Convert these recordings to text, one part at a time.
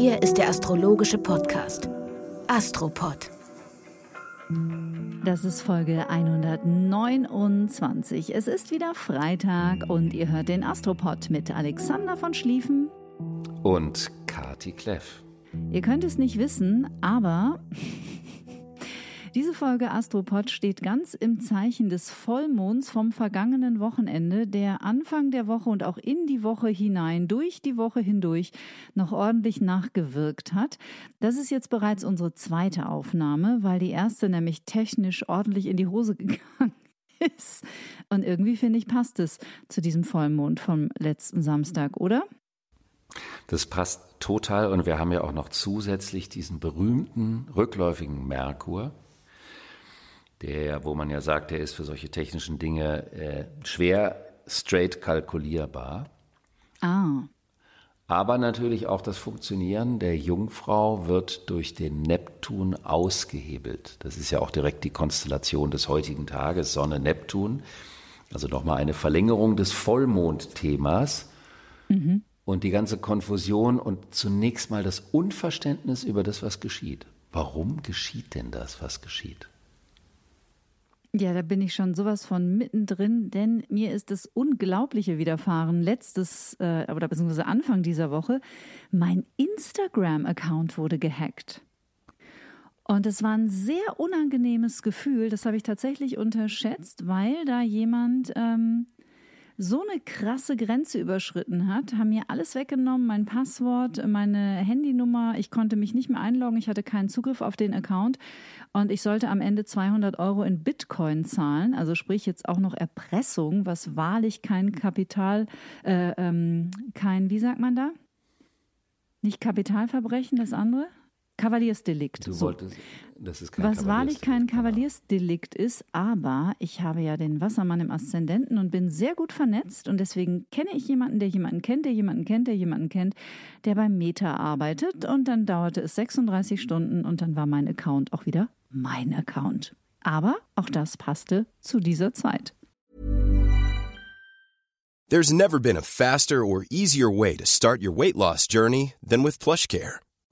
Hier ist der astrologische Podcast Astropod. Das ist Folge 129. Es ist wieder Freitag und ihr hört den Astropod mit Alexander von Schlieffen und Kati Kleff. Ihr könnt es nicht wissen, aber diese Folge Astropod steht ganz im Zeichen des Vollmonds vom vergangenen Wochenende, der Anfang der Woche und auch in die Woche hinein, durch die Woche hindurch noch ordentlich nachgewirkt hat. Das ist jetzt bereits unsere zweite Aufnahme, weil die erste nämlich technisch ordentlich in die Hose gegangen ist. Und irgendwie finde ich, passt es zu diesem Vollmond vom letzten Samstag, oder? Das passt total und wir haben ja auch noch zusätzlich diesen berühmten rückläufigen Merkur der, wo man ja sagt, der ist für solche technischen Dinge äh, schwer straight kalkulierbar. Ah. Aber natürlich auch das Funktionieren der Jungfrau wird durch den Neptun ausgehebelt. Das ist ja auch direkt die Konstellation des heutigen Tages, Sonne Neptun. Also nochmal eine Verlängerung des Vollmondthemas. Mhm. Und die ganze Konfusion und zunächst mal das Unverständnis über das, was geschieht. Warum geschieht denn das, was geschieht? Ja, da bin ich schon sowas von mittendrin, denn mir ist das Unglaubliche widerfahren. Letztes äh, oder beziehungsweise Anfang dieser Woche, mein Instagram-Account wurde gehackt. Und es war ein sehr unangenehmes Gefühl. Das habe ich tatsächlich unterschätzt, weil da jemand ähm, so eine krasse Grenze überschritten hat, haben mir alles weggenommen, mein Passwort, meine Handynummer, ich konnte mich nicht mehr einloggen, ich hatte keinen Zugriff auf den Account und ich sollte am Ende 200 Euro in Bitcoin zahlen, also sprich jetzt auch noch Erpressung, was wahrlich kein Kapital, äh, ähm, kein, wie sagt man da? Nicht Kapitalverbrechen, das andere? Kavaliersdelikt. Du so. wolltest, das ist kein Was wahrlich kein Kavaliersdelikt ist, aber ich habe ja den Wassermann im Aszendenten und bin sehr gut vernetzt und deswegen kenne ich jemanden, der jemanden kennt, der jemanden kennt, der jemanden kennt, der beim Meta arbeitet und dann dauerte es 36 Stunden und dann war mein Account auch wieder mein Account. Aber auch das passte zu dieser Zeit. There's never been a faster or easier way to start your weight loss journey than with PlushCare.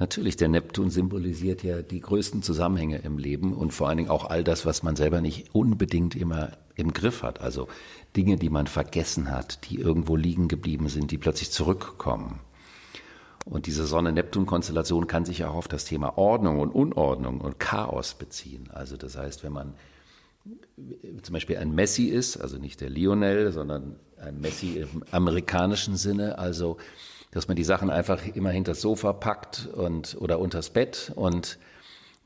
Natürlich, der Neptun symbolisiert ja die größten Zusammenhänge im Leben und vor allen Dingen auch all das, was man selber nicht unbedingt immer im Griff hat. Also Dinge, die man vergessen hat, die irgendwo liegen geblieben sind, die plötzlich zurückkommen. Und diese Sonne-Neptun-Konstellation kann sich auch auf das Thema Ordnung und Unordnung und Chaos beziehen. Also das heißt, wenn man zum Beispiel ein Messi ist, also nicht der Lionel, sondern ein Messi im amerikanischen Sinne, also dass man die Sachen einfach immer hinter das Sofa packt und oder unters Bett und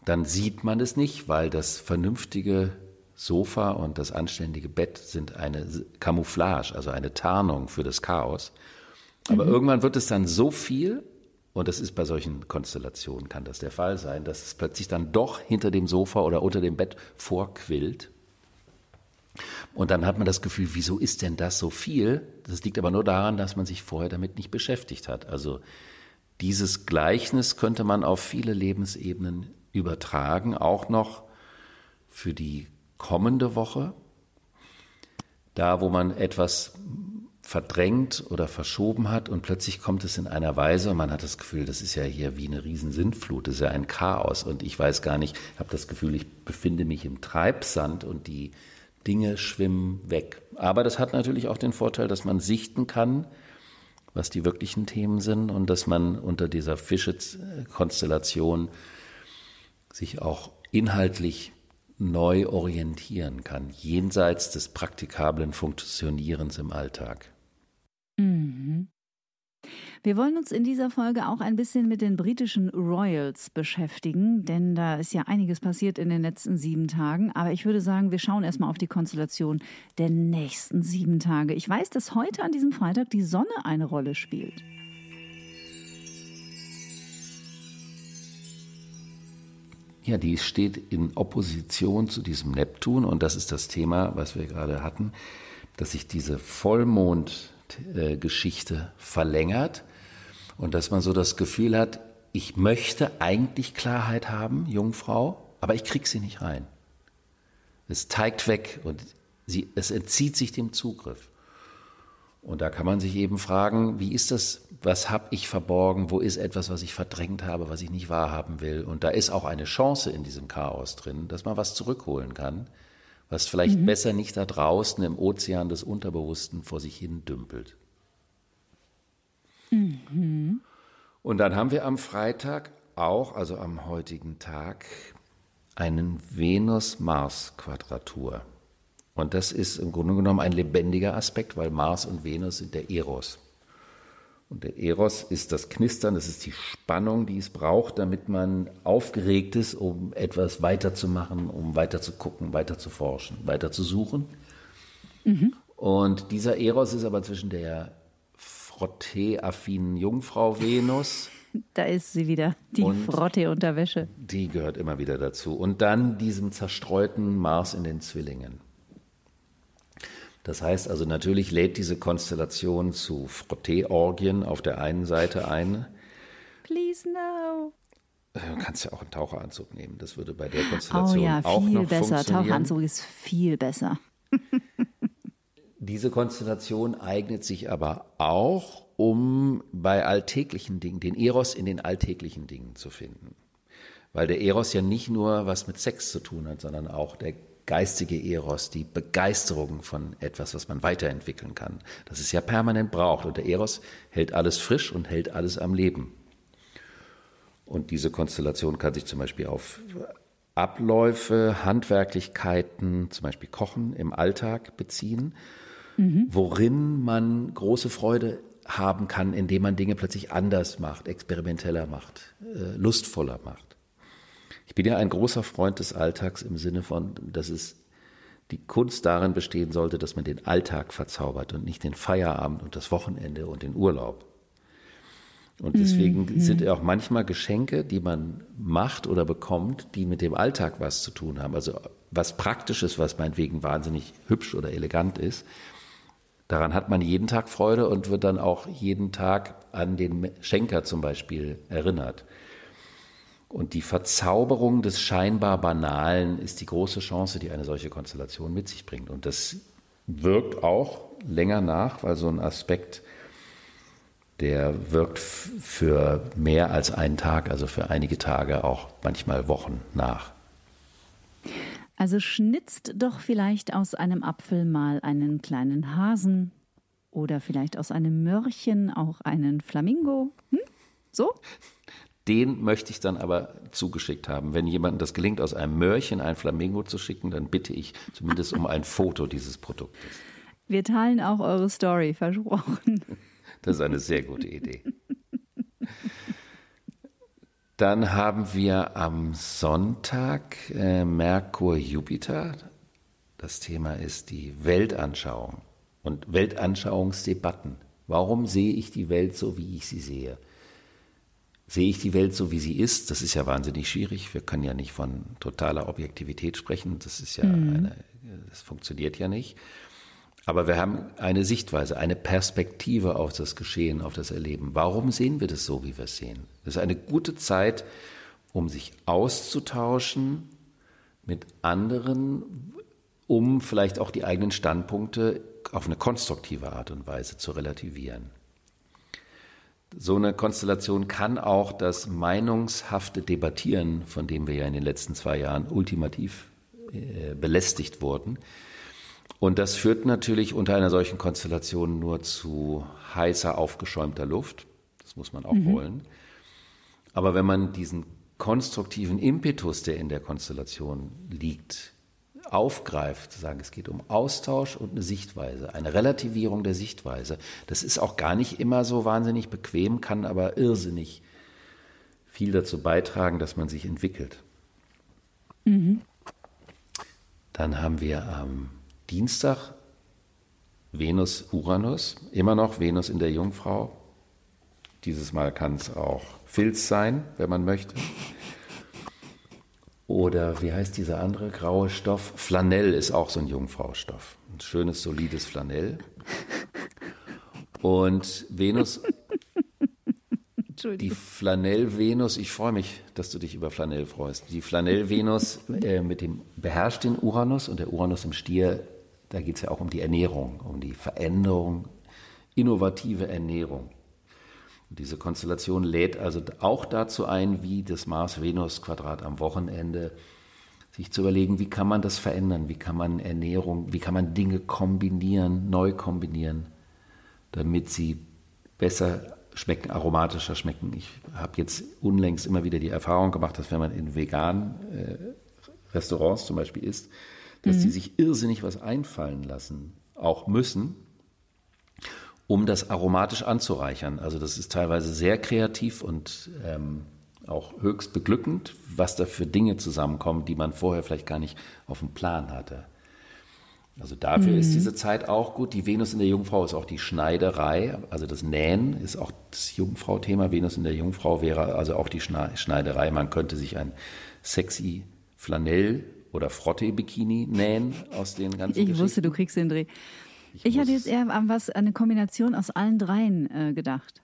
dann sieht man es nicht, weil das vernünftige Sofa und das anständige Bett sind eine Camouflage, also eine Tarnung für das Chaos. Aber mhm. irgendwann wird es dann so viel, und das ist bei solchen Konstellationen, kann das der Fall sein, dass es plötzlich dann doch hinter dem Sofa oder unter dem Bett vorquillt. Und dann hat man das Gefühl, wieso ist denn das so viel? Das liegt aber nur daran, dass man sich vorher damit nicht beschäftigt hat. Also dieses Gleichnis könnte man auf viele Lebensebenen übertragen, auch noch für die kommende Woche. Da, wo man etwas verdrängt oder verschoben hat und plötzlich kommt es in einer Weise und man hat das Gefühl, das ist ja hier wie eine Riesensintflut, das ist ja ein Chaos und ich weiß gar nicht, habe das Gefühl, ich befinde mich im Treibsand und die Dinge schwimmen weg. Aber das hat natürlich auch den Vorteil, dass man sichten kann, was die wirklichen Themen sind und dass man unter dieser Fische-Konstellation sich auch inhaltlich neu orientieren kann, jenseits des praktikablen Funktionierens im Alltag. Mhm. Wir wollen uns in dieser Folge auch ein bisschen mit den britischen Royals beschäftigen, denn da ist ja einiges passiert in den letzten sieben Tagen. Aber ich würde sagen, wir schauen erstmal auf die Konstellation der nächsten sieben Tage. Ich weiß, dass heute an diesem Freitag die Sonne eine Rolle spielt. Ja, die steht in Opposition zu diesem Neptun und das ist das Thema, was wir gerade hatten, dass sich diese Vollmondgeschichte verlängert und dass man so das Gefühl hat, ich möchte eigentlich Klarheit haben, Jungfrau, aber ich krieg sie nicht rein. Es teigt weg und sie, es entzieht sich dem Zugriff. Und da kann man sich eben fragen, wie ist das, was habe ich verborgen, wo ist etwas, was ich verdrängt habe, was ich nicht wahrhaben will. Und da ist auch eine Chance in diesem Chaos drin, dass man was zurückholen kann, was vielleicht mhm. besser nicht da draußen im Ozean des Unterbewussten vor sich hin dümpelt. Mhm. Und dann haben wir am Freitag auch, also am heutigen Tag, einen Venus-Mars-Quadratur. Und das ist im Grunde genommen ein lebendiger Aspekt, weil Mars und Venus sind der Eros. Und der Eros ist das Knistern, das ist die Spannung, die es braucht, damit man aufgeregt ist, um etwas weiterzumachen, um weiter zu gucken, weiter zu forschen, weiter zu suchen. Mhm. Und dieser Eros ist aber zwischen der Frottee-affinen Jungfrau Venus. Da ist sie wieder, die Frottee-Unterwäsche. Die gehört immer wieder dazu. Und dann diesem zerstreuten Mars in den Zwillingen. Das heißt also, natürlich lädt diese Konstellation zu Frottee-Orgien auf der einen Seite ein. Please no. Du kannst ja auch einen Taucheranzug nehmen. Das würde bei der Konstellation oh ja, auch viel noch besser. funktionieren. Taucheranzug ist viel besser. Diese Konstellation eignet sich aber auch, um bei alltäglichen Dingen, den Eros in den alltäglichen Dingen zu finden. Weil der Eros ja nicht nur was mit Sex zu tun hat, sondern auch der geistige Eros, die Begeisterung von etwas, was man weiterentwickeln kann, das es ja permanent braucht. Und der Eros hält alles frisch und hält alles am Leben. Und diese Konstellation kann sich zum Beispiel auf Abläufe, Handwerklichkeiten, zum Beispiel Kochen im Alltag beziehen, mhm. worin man große Freude haben kann, indem man Dinge plötzlich anders macht, experimenteller macht, äh, lustvoller macht. Ich bin ja ein großer Freund des Alltags im Sinne von, dass es die Kunst darin bestehen sollte, dass man den Alltag verzaubert und nicht den Feierabend und das Wochenende und den Urlaub. Und deswegen mhm. sind ja auch manchmal Geschenke, die man macht oder bekommt, die mit dem Alltag was zu tun haben. Also was Praktisches, was meinetwegen wahnsinnig hübsch oder elegant ist. Daran hat man jeden Tag Freude und wird dann auch jeden Tag an den Schenker zum Beispiel erinnert. Und die Verzauberung des scheinbar Banalen ist die große Chance, die eine solche Konstellation mit sich bringt. Und das wirkt auch länger nach, weil so ein Aspekt, der wirkt für mehr als einen Tag, also für einige Tage, auch manchmal Wochen nach. Also schnitzt doch vielleicht aus einem Apfel mal einen kleinen Hasen oder vielleicht aus einem Mörchen auch einen Flamingo. Hm? So? Den möchte ich dann aber zugeschickt haben. Wenn jemandem das gelingt, aus einem Mörchen ein Flamingo zu schicken, dann bitte ich zumindest um ein Foto dieses Produktes. Wir teilen auch eure Story, versprochen. Das ist eine sehr gute Idee. Dann haben wir am Sonntag äh, Merkur-Jupiter. Das Thema ist die Weltanschauung und Weltanschauungsdebatten. Warum sehe ich die Welt so, wie ich sie sehe? Sehe ich die Welt so, wie sie ist? Das ist ja wahnsinnig schwierig. Wir können ja nicht von totaler Objektivität sprechen. Das ist ja mhm. eine, das funktioniert ja nicht. Aber wir haben eine Sichtweise, eine Perspektive auf das Geschehen, auf das Erleben. Warum sehen wir das so, wie wir es sehen? Das ist eine gute Zeit, um sich auszutauschen mit anderen, um vielleicht auch die eigenen Standpunkte auf eine konstruktive Art und Weise zu relativieren so eine Konstellation kann auch das meinungshafte Debattieren, von dem wir ja in den letzten zwei Jahren ultimativ äh, belästigt wurden. Und das führt natürlich unter einer solchen Konstellation nur zu heißer, aufgeschäumter Luft. Das muss man auch mhm. wollen. Aber wenn man diesen konstruktiven Impetus, der in der Konstellation liegt, aufgreift, zu sagen, es geht um Austausch und eine Sichtweise, eine Relativierung der Sichtweise. Das ist auch gar nicht immer so wahnsinnig bequem, kann aber irrsinnig viel dazu beitragen, dass man sich entwickelt. Mhm. Dann haben wir am Dienstag Venus-Uranus, immer noch Venus in der Jungfrau. Dieses Mal kann es auch Filz sein, wenn man möchte. Oder wie heißt dieser andere graue Stoff? Flanell ist auch so ein Jungfraustoff. Ein schönes, solides Flanell. Und Venus, die Flanell-Venus, ich freue mich, dass du dich über Flanell freust. Die Flanell-Venus äh, mit dem beherrscht den Uranus und der Uranus im Stier, da geht es ja auch um die Ernährung, um die Veränderung, innovative Ernährung. Und diese Konstellation lädt also auch dazu ein, wie das Mars-Venus-Quadrat am Wochenende, sich zu überlegen, wie kann man das verändern, wie kann man Ernährung, wie kann man Dinge kombinieren, neu kombinieren, damit sie besser schmecken, aromatischer schmecken. Ich habe jetzt unlängst immer wieder die Erfahrung gemacht, dass wenn man in veganen äh, Restaurants zum Beispiel isst, dass mhm. die sich irrsinnig was einfallen lassen, auch müssen, um das aromatisch anzureichern. Also das ist teilweise sehr kreativ und ähm, auch höchst beglückend, was da für Dinge zusammenkommen, die man vorher vielleicht gar nicht auf dem Plan hatte. Also dafür mhm. ist diese Zeit auch gut. Die Venus in der Jungfrau ist auch die Schneiderei, also das Nähen ist auch das Jungfrau-Thema. Venus in der Jungfrau wäre also auch die Schneiderei. Man könnte sich ein sexy Flanell oder Frotte-Bikini nähen aus den ganzen Ich wusste, du kriegst den Dreh. Ich, ich hatte jetzt eher an was, eine Kombination aus allen dreien äh, gedacht.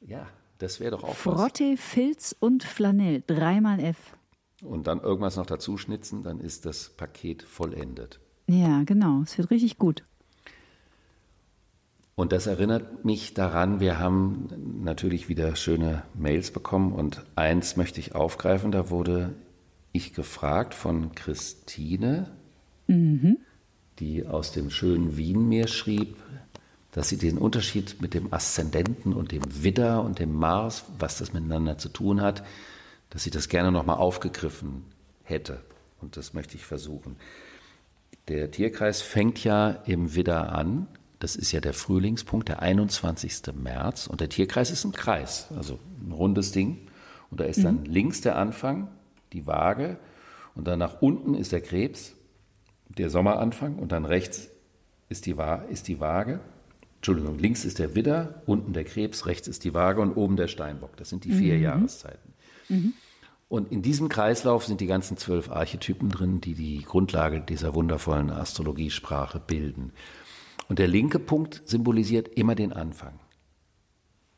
Ja, das wäre doch auch Frotte, was. Filz und Flanell, dreimal F. Und dann irgendwas noch dazu schnitzen, dann ist das Paket vollendet. Ja, genau. Es wird richtig gut. Und das erinnert mich daran, wir haben natürlich wieder schöne Mails bekommen und eins möchte ich aufgreifen, da wurde ich gefragt von Christine, mhm. die aus dem schönen Wien mir schrieb, dass sie den Unterschied mit dem Aszendenten und dem Widder und dem Mars, was das miteinander zu tun hat, dass sie das gerne nochmal aufgegriffen hätte. Und das möchte ich versuchen. Der Tierkreis fängt ja im Widder an. Das ist ja der Frühlingspunkt, der 21. März. Und der Tierkreis ist ein Kreis, also ein rundes Ding. Und da ist mhm. dann links der Anfang, die Waage. Und dann nach unten ist der Krebs, der Sommeranfang. Und dann rechts ist die, Wa ist die Waage. Entschuldigung, links ist der Widder, unten der Krebs, rechts ist die Waage und oben der Steinbock. Das sind die vier mhm. Jahreszeiten. Mhm. Und in diesem Kreislauf sind die ganzen zwölf Archetypen drin, die die Grundlage dieser wundervollen Astrologiesprache bilden. Und der linke Punkt symbolisiert immer den Anfang,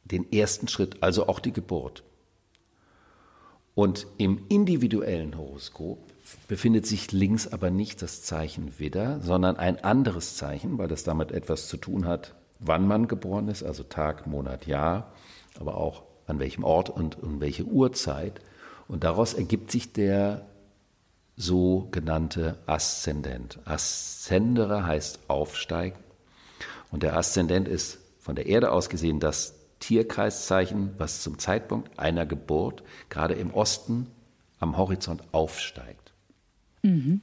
den ersten Schritt, also auch die Geburt. Und im individuellen Horoskop befindet sich links aber nicht das Zeichen Widder, sondern ein anderes Zeichen, weil das damit etwas zu tun hat, wann man geboren ist, also Tag, Monat, Jahr, aber auch an welchem Ort und um welche Uhrzeit. Und daraus ergibt sich der sogenannte Aszendent. Aszendere heißt aufsteigen. Und der Aszendent ist von der Erde aus gesehen das Tierkreiszeichen, was zum Zeitpunkt einer Geburt gerade im Osten am Horizont aufsteigt. Mhm.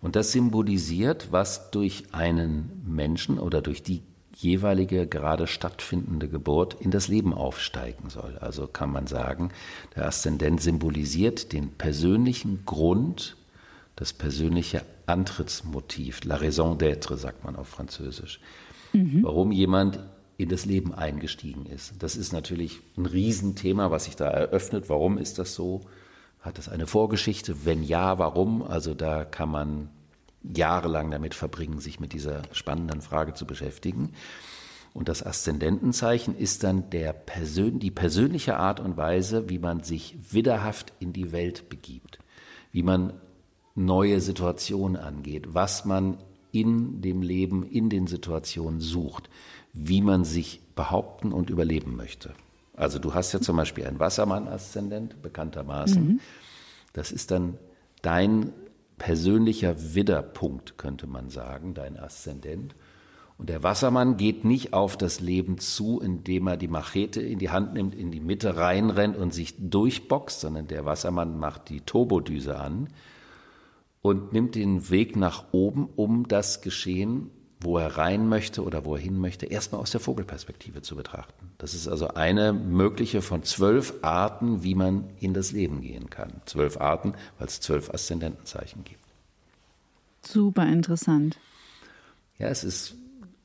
Und das symbolisiert, was durch einen Menschen oder durch die jeweilige gerade stattfindende Geburt in das Leben aufsteigen soll. Also kann man sagen, der Aszendent symbolisiert den persönlichen Grund, das persönliche Antrittsmotiv, la raison d'être, sagt man auf Französisch. Mhm. Warum jemand in das Leben eingestiegen ist. Das ist natürlich ein Riesenthema, was sich da eröffnet. Warum ist das so? Hat das eine Vorgeschichte? Wenn ja, warum? Also da kann man jahrelang damit verbringen, sich mit dieser spannenden Frage zu beschäftigen. Und das Aszendentenzeichen ist dann der Persön die persönliche Art und Weise, wie man sich widderhaft in die Welt begibt, wie man neue Situationen angeht, was man in dem Leben, in den Situationen sucht, wie man sich behaupten und überleben möchte. Also du hast ja zum Beispiel einen Wassermann-Aszendent, bekanntermaßen. Mhm. Das ist dann dein persönlicher Widderpunkt, könnte man sagen, dein Aszendent. Und der Wassermann geht nicht auf das Leben zu, indem er die Machete in die Hand nimmt, in die Mitte reinrennt und sich durchboxt, sondern der Wassermann macht die Turbodüse an und nimmt den Weg nach oben, um das Geschehen, wo er rein möchte oder wo er hin möchte, erstmal aus der Vogelperspektive zu betrachten. Das ist also eine mögliche von zwölf Arten, wie man in das Leben gehen kann. Zwölf Arten, weil es zwölf Aszendentenzeichen gibt. Super interessant. Ja, es ist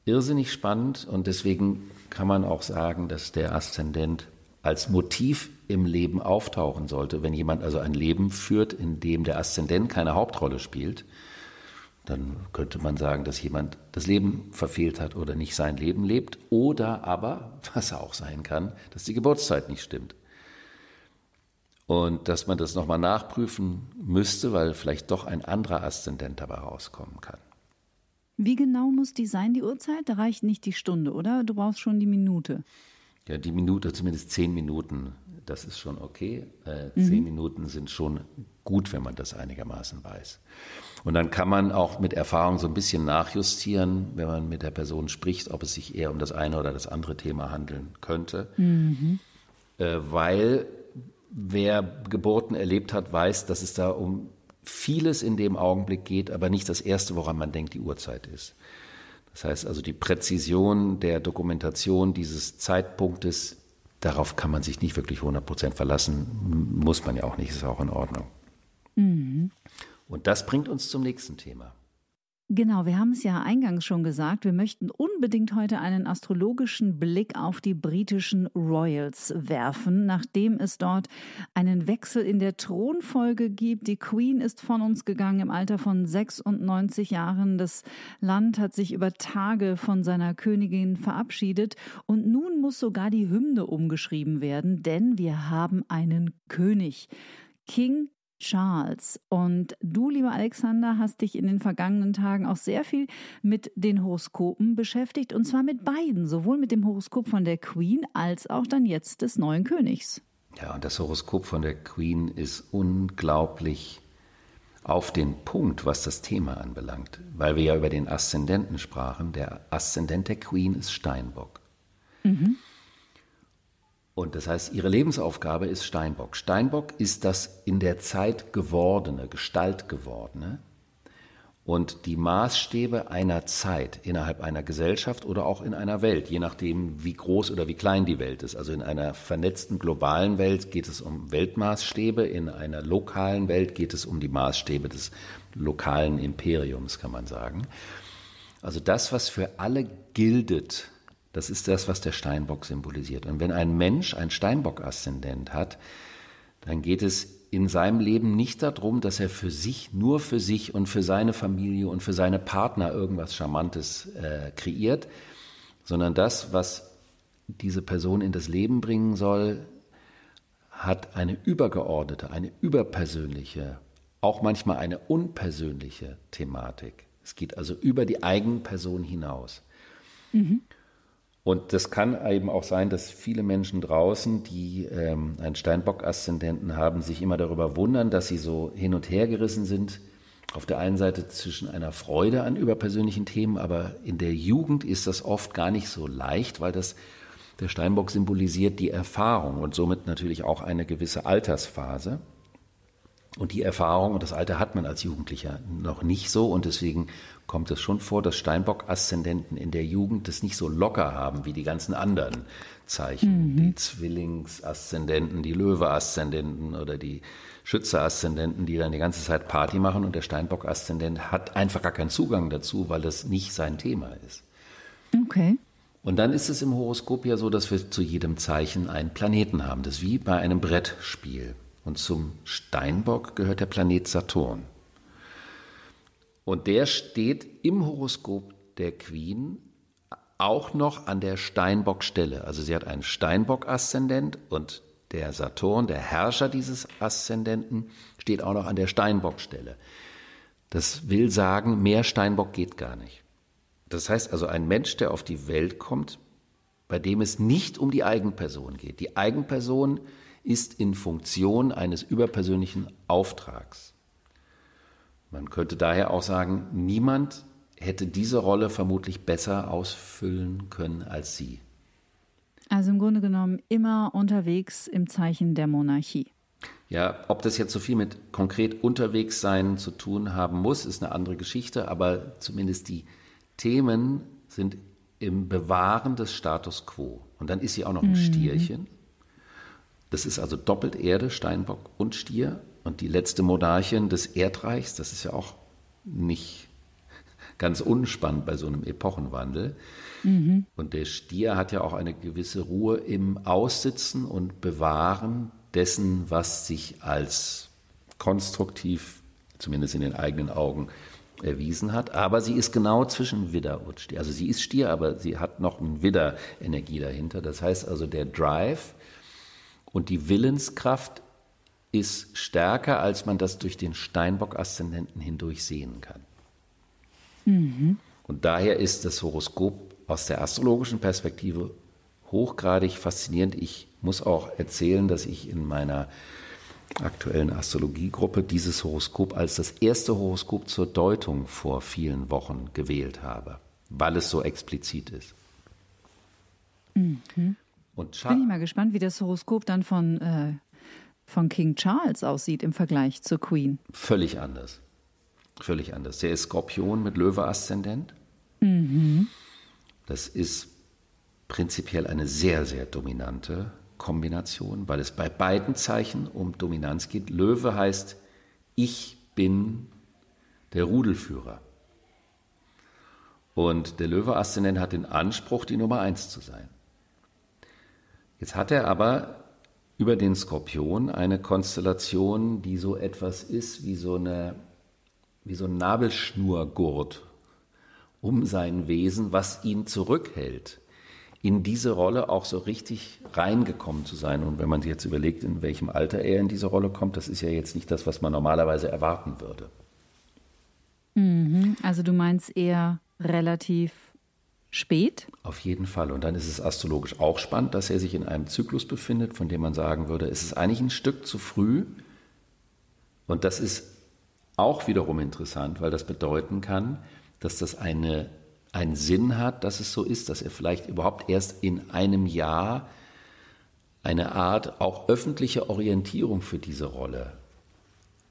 irrsinnig spannend und deswegen kann man auch sagen, dass der Aszendent als Motiv im Leben auftauchen sollte. Wenn jemand also ein Leben führt, in dem der Aszendent keine Hauptrolle spielt, dann könnte man sagen, dass jemand das Leben verfehlt hat oder nicht sein Leben lebt. Oder aber, was auch sein kann, dass die Geburtszeit nicht stimmt. Und dass man das nochmal nachprüfen müsste, weil vielleicht doch ein anderer Aszendent dabei rauskommen kann. Wie genau muss die sein, die Uhrzeit? Da reicht nicht die Stunde, oder? Du brauchst schon die Minute. Ja, die Minute, zumindest zehn Minuten, das ist schon okay. Äh, zehn mhm. Minuten sind schon gut, wenn man das einigermaßen weiß. Und dann kann man auch mit Erfahrung so ein bisschen nachjustieren, wenn man mit der Person spricht, ob es sich eher um das eine oder das andere Thema handeln könnte. Mhm. Äh, weil wer Geburten erlebt hat, weiß, dass es da um vieles in dem Augenblick geht, aber nicht das Erste, woran man denkt, die Uhrzeit ist. Das heißt also, die Präzision der Dokumentation dieses Zeitpunktes, darauf kann man sich nicht wirklich 100 Prozent verlassen, muss man ja auch nicht, ist auch in Ordnung. Mhm. Und das bringt uns zum nächsten Thema. Genau, wir haben es ja eingangs schon gesagt, wir möchten unbedingt heute einen astrologischen Blick auf die britischen Royals werfen, nachdem es dort einen Wechsel in der Thronfolge gibt. Die Queen ist von uns gegangen im Alter von 96 Jahren. Das Land hat sich über Tage von seiner Königin verabschiedet und nun muss sogar die Hymne umgeschrieben werden, denn wir haben einen König. King Charles. Und du, lieber Alexander, hast dich in den vergangenen Tagen auch sehr viel mit den Horoskopen beschäftigt, und zwar mit beiden, sowohl mit dem Horoskop von der Queen als auch dann jetzt des neuen Königs. Ja, und das Horoskop von der Queen ist unglaublich auf den Punkt, was das Thema anbelangt, weil wir ja über den Aszendenten sprachen. Der Aszendent der Queen ist Steinbock. Mhm. Und das heißt, ihre Lebensaufgabe ist Steinbock. Steinbock ist das in der Zeit gewordene, Gestalt gewordene und die Maßstäbe einer Zeit innerhalb einer Gesellschaft oder auch in einer Welt, je nachdem, wie groß oder wie klein die Welt ist. Also in einer vernetzten globalen Welt geht es um Weltmaßstäbe, in einer lokalen Welt geht es um die Maßstäbe des lokalen Imperiums, kann man sagen. Also das, was für alle gildet, das ist das, was der Steinbock symbolisiert. Und wenn ein Mensch ein Steinbock-Aszendent hat, dann geht es in seinem Leben nicht darum, dass er für sich, nur für sich und für seine Familie und für seine Partner irgendwas Charmantes äh, kreiert, sondern das, was diese Person in das Leben bringen soll, hat eine übergeordnete, eine überpersönliche, auch manchmal eine unpersönliche Thematik. Es geht also über die Eigenperson hinaus. Mhm. Und das kann eben auch sein, dass viele Menschen draußen, die ähm, einen Steinbock-Aszendenten haben, sich immer darüber wundern, dass sie so hin und her gerissen sind. Auf der einen Seite zwischen einer Freude an überpersönlichen Themen, aber in der Jugend ist das oft gar nicht so leicht, weil das der Steinbock symbolisiert die Erfahrung und somit natürlich auch eine gewisse Altersphase. Und die Erfahrung und das Alter hat man als Jugendlicher noch nicht so und deswegen kommt es schon vor, dass Steinbock-Aszendenten in der Jugend das nicht so locker haben wie die ganzen anderen Zeichen. Mhm. Die Zwillings-Aszendenten, die Löwe-Aszendenten oder die Schütze-Aszendenten, die dann die ganze Zeit Party machen und der Steinbock-Aszendent hat einfach gar keinen Zugang dazu, weil das nicht sein Thema ist. Okay. Und dann ist es im Horoskop ja so, dass wir zu jedem Zeichen einen Planeten haben. Das ist wie bei einem Brettspiel. Und zum Steinbock gehört der Planet Saturn. Und der steht im Horoskop der Queen auch noch an der Steinbock-Stelle. Also sie hat einen Steinbock-Aszendent und der Saturn, der Herrscher dieses Aszendenten, steht auch noch an der Steinbock-Stelle. Das will sagen, mehr Steinbock geht gar nicht. Das heißt also, ein Mensch, der auf die Welt kommt, bei dem es nicht um die Eigenperson geht. Die Eigenperson ist in Funktion eines überpersönlichen Auftrags. Man könnte daher auch sagen, niemand hätte diese Rolle vermutlich besser ausfüllen können als sie. Also im Grunde genommen immer unterwegs im Zeichen der Monarchie. Ja, ob das jetzt so viel mit konkret unterwegs sein zu tun haben muss, ist eine andere Geschichte, aber zumindest die Themen sind im Bewahren des Status quo. Und dann ist sie auch noch ein mhm. Stierchen. Das ist also doppelt Erde, Steinbock und Stier. Und die letzte Monarchin des Erdreichs, das ist ja auch nicht, ganz unspannend bei so einem Epochenwandel. Mhm. Und der Stier hat ja auch eine gewisse Ruhe im Aussitzen und Bewahren dessen, was sich als konstruktiv, zumindest in den eigenen Augen, erwiesen hat. Aber sie ist genau zwischen Widder und Stier. Also sie ist Stier, aber sie hat noch eine Widder-Energie dahinter. Das heißt also, der Drive und die Willenskraft ist stärker, als man das durch den Steinbock-Aszendenten hindurch sehen kann. Mhm. Und daher ist das Horoskop aus der astrologischen Perspektive hochgradig faszinierend. Ich muss auch erzählen, dass ich in meiner aktuellen Astrologiegruppe dieses Horoskop als das erste Horoskop zur Deutung vor vielen Wochen gewählt habe, weil es so explizit ist. Mhm. Und Bin ich mal gespannt, wie das Horoskop dann von, äh, von King Charles aussieht im Vergleich zur Queen. Völlig anders. Völlig anders. Der ist Skorpion mit Löwe-Aszendent. Mhm. Das ist prinzipiell eine sehr, sehr dominante Kombination, weil es bei beiden Zeichen um Dominanz geht. Löwe heißt, ich bin der Rudelführer. Und der Löwe-Aszendent hat den Anspruch, die Nummer eins zu sein. Jetzt hat er aber über den Skorpion eine Konstellation, die so etwas ist wie so, eine, wie so ein Nabelschnurgurt um sein Wesen, was ihn zurückhält in diese Rolle auch so richtig reingekommen zu sein. Und wenn man sich jetzt überlegt, in welchem Alter er in diese Rolle kommt, das ist ja jetzt nicht das, was man normalerweise erwarten würde. Mhm. Also du meinst eher relativ spät? Auf jeden Fall. Und dann ist es astrologisch auch spannend, dass er sich in einem Zyklus befindet, von dem man sagen würde, es ist eigentlich ein Stück zu früh. Und das ist auch wiederum interessant, weil das bedeuten kann, dass das eine einen Sinn hat, dass es so ist, dass er vielleicht überhaupt erst in einem Jahr eine Art auch öffentliche Orientierung für diese Rolle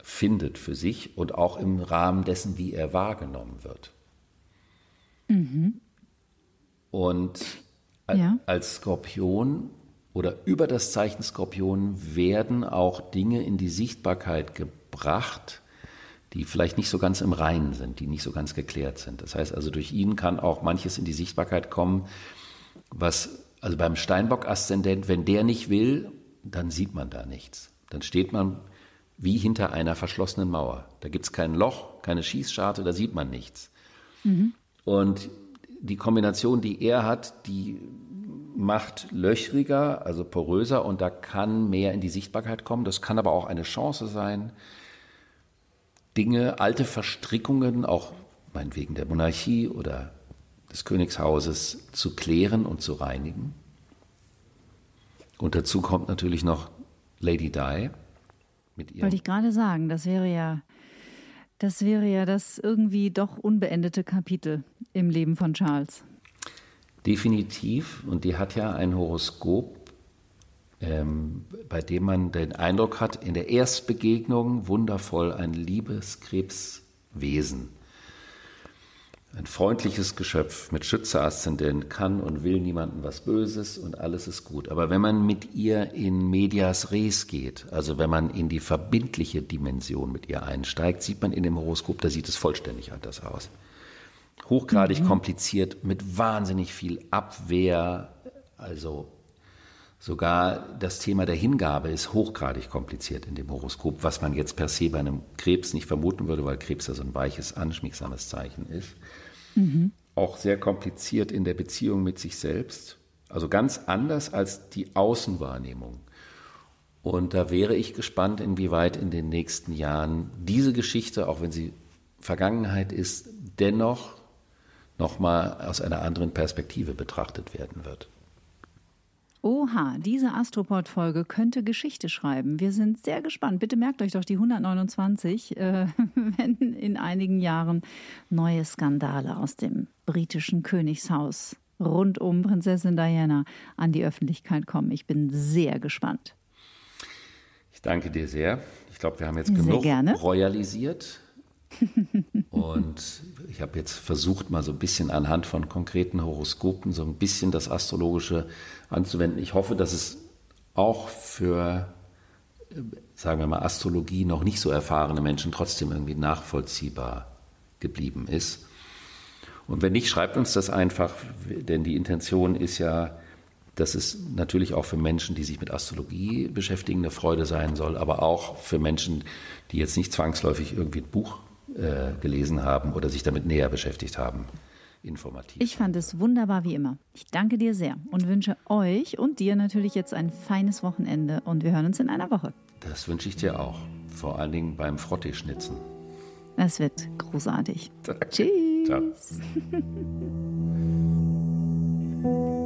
findet für sich und auch im Rahmen dessen, wie er wahrgenommen wird. Mhm. Und ja. als Skorpion oder über das Zeichen Skorpion werden auch Dinge in die Sichtbarkeit gebracht, die vielleicht nicht so ganz im Reinen sind, die nicht so ganz geklärt sind. Das heißt also, durch ihn kann auch manches in die Sichtbarkeit kommen, was, also beim Steinbock-Aszendent, wenn der nicht will, dann sieht man da nichts. Dann steht man wie hinter einer verschlossenen Mauer. Da gibt es kein Loch, keine Schießscharte, da sieht man nichts. Mhm. Und die Kombination, die er hat, die macht löchriger, also poröser und da kann mehr in die Sichtbarkeit kommen. Das kann aber auch eine Chance sein, Dinge, alte Verstrickungen, auch meinetwegen der Monarchie oder des Königshauses zu klären und zu reinigen. Und dazu kommt natürlich noch Lady Di mit ihr. Wollte ich gerade sagen, das wäre ja, das wäre ja das irgendwie doch unbeendete Kapitel im Leben von Charles. Definitiv. Und die hat ja ein Horoskop, ähm, bei dem man den Eindruck hat, in der Erstbegegnung wundervoll ein Liebeskrebswesen. Ein freundliches Geschöpf mit Schütze-Aszendent kann und will niemandem was Böses und alles ist gut. Aber wenn man mit ihr in medias res geht, also wenn man in die verbindliche Dimension mit ihr einsteigt, sieht man in dem Horoskop, da sieht es vollständig anders aus. Hochgradig mhm. kompliziert, mit wahnsinnig viel Abwehr, also Sogar das Thema der Hingabe ist hochgradig kompliziert in dem Horoskop, was man jetzt per se bei einem Krebs nicht vermuten würde, weil Krebs ja so ein weiches, anschmiegsames Zeichen ist. Mhm. Auch sehr kompliziert in der Beziehung mit sich selbst. Also ganz anders als die Außenwahrnehmung. Und da wäre ich gespannt, inwieweit in den nächsten Jahren diese Geschichte, auch wenn sie Vergangenheit ist, dennoch nochmal aus einer anderen Perspektive betrachtet werden wird. Oha, diese Astroport-Folge könnte Geschichte schreiben. Wir sind sehr gespannt. Bitte merkt euch doch die 129, äh, wenn in einigen Jahren neue Skandale aus dem britischen Königshaus rund um Prinzessin Diana an die Öffentlichkeit kommen. Ich bin sehr gespannt. Ich danke dir sehr. Ich glaube, wir haben jetzt genug royalisiert. Und ich habe jetzt versucht, mal so ein bisschen anhand von konkreten Horoskopen so ein bisschen das Astrologische anzuwenden. Ich hoffe, dass es auch für, sagen wir mal, Astrologie noch nicht so erfahrene Menschen trotzdem irgendwie nachvollziehbar geblieben ist. Und wenn nicht, schreibt uns das einfach, denn die Intention ist ja, dass es natürlich auch für Menschen, die sich mit Astrologie beschäftigen, eine Freude sein soll, aber auch für Menschen, die jetzt nicht zwangsläufig irgendwie ein Buch äh, gelesen haben oder sich damit näher beschäftigt haben. Informativ. Ich fand es wunderbar wie immer. Ich danke dir sehr und wünsche euch und dir natürlich jetzt ein feines Wochenende und wir hören uns in einer Woche. Das wünsche ich dir auch. Vor allen Dingen beim Frottee-Schnitzen. Es wird großartig. Danke. Tschüss. Ciao.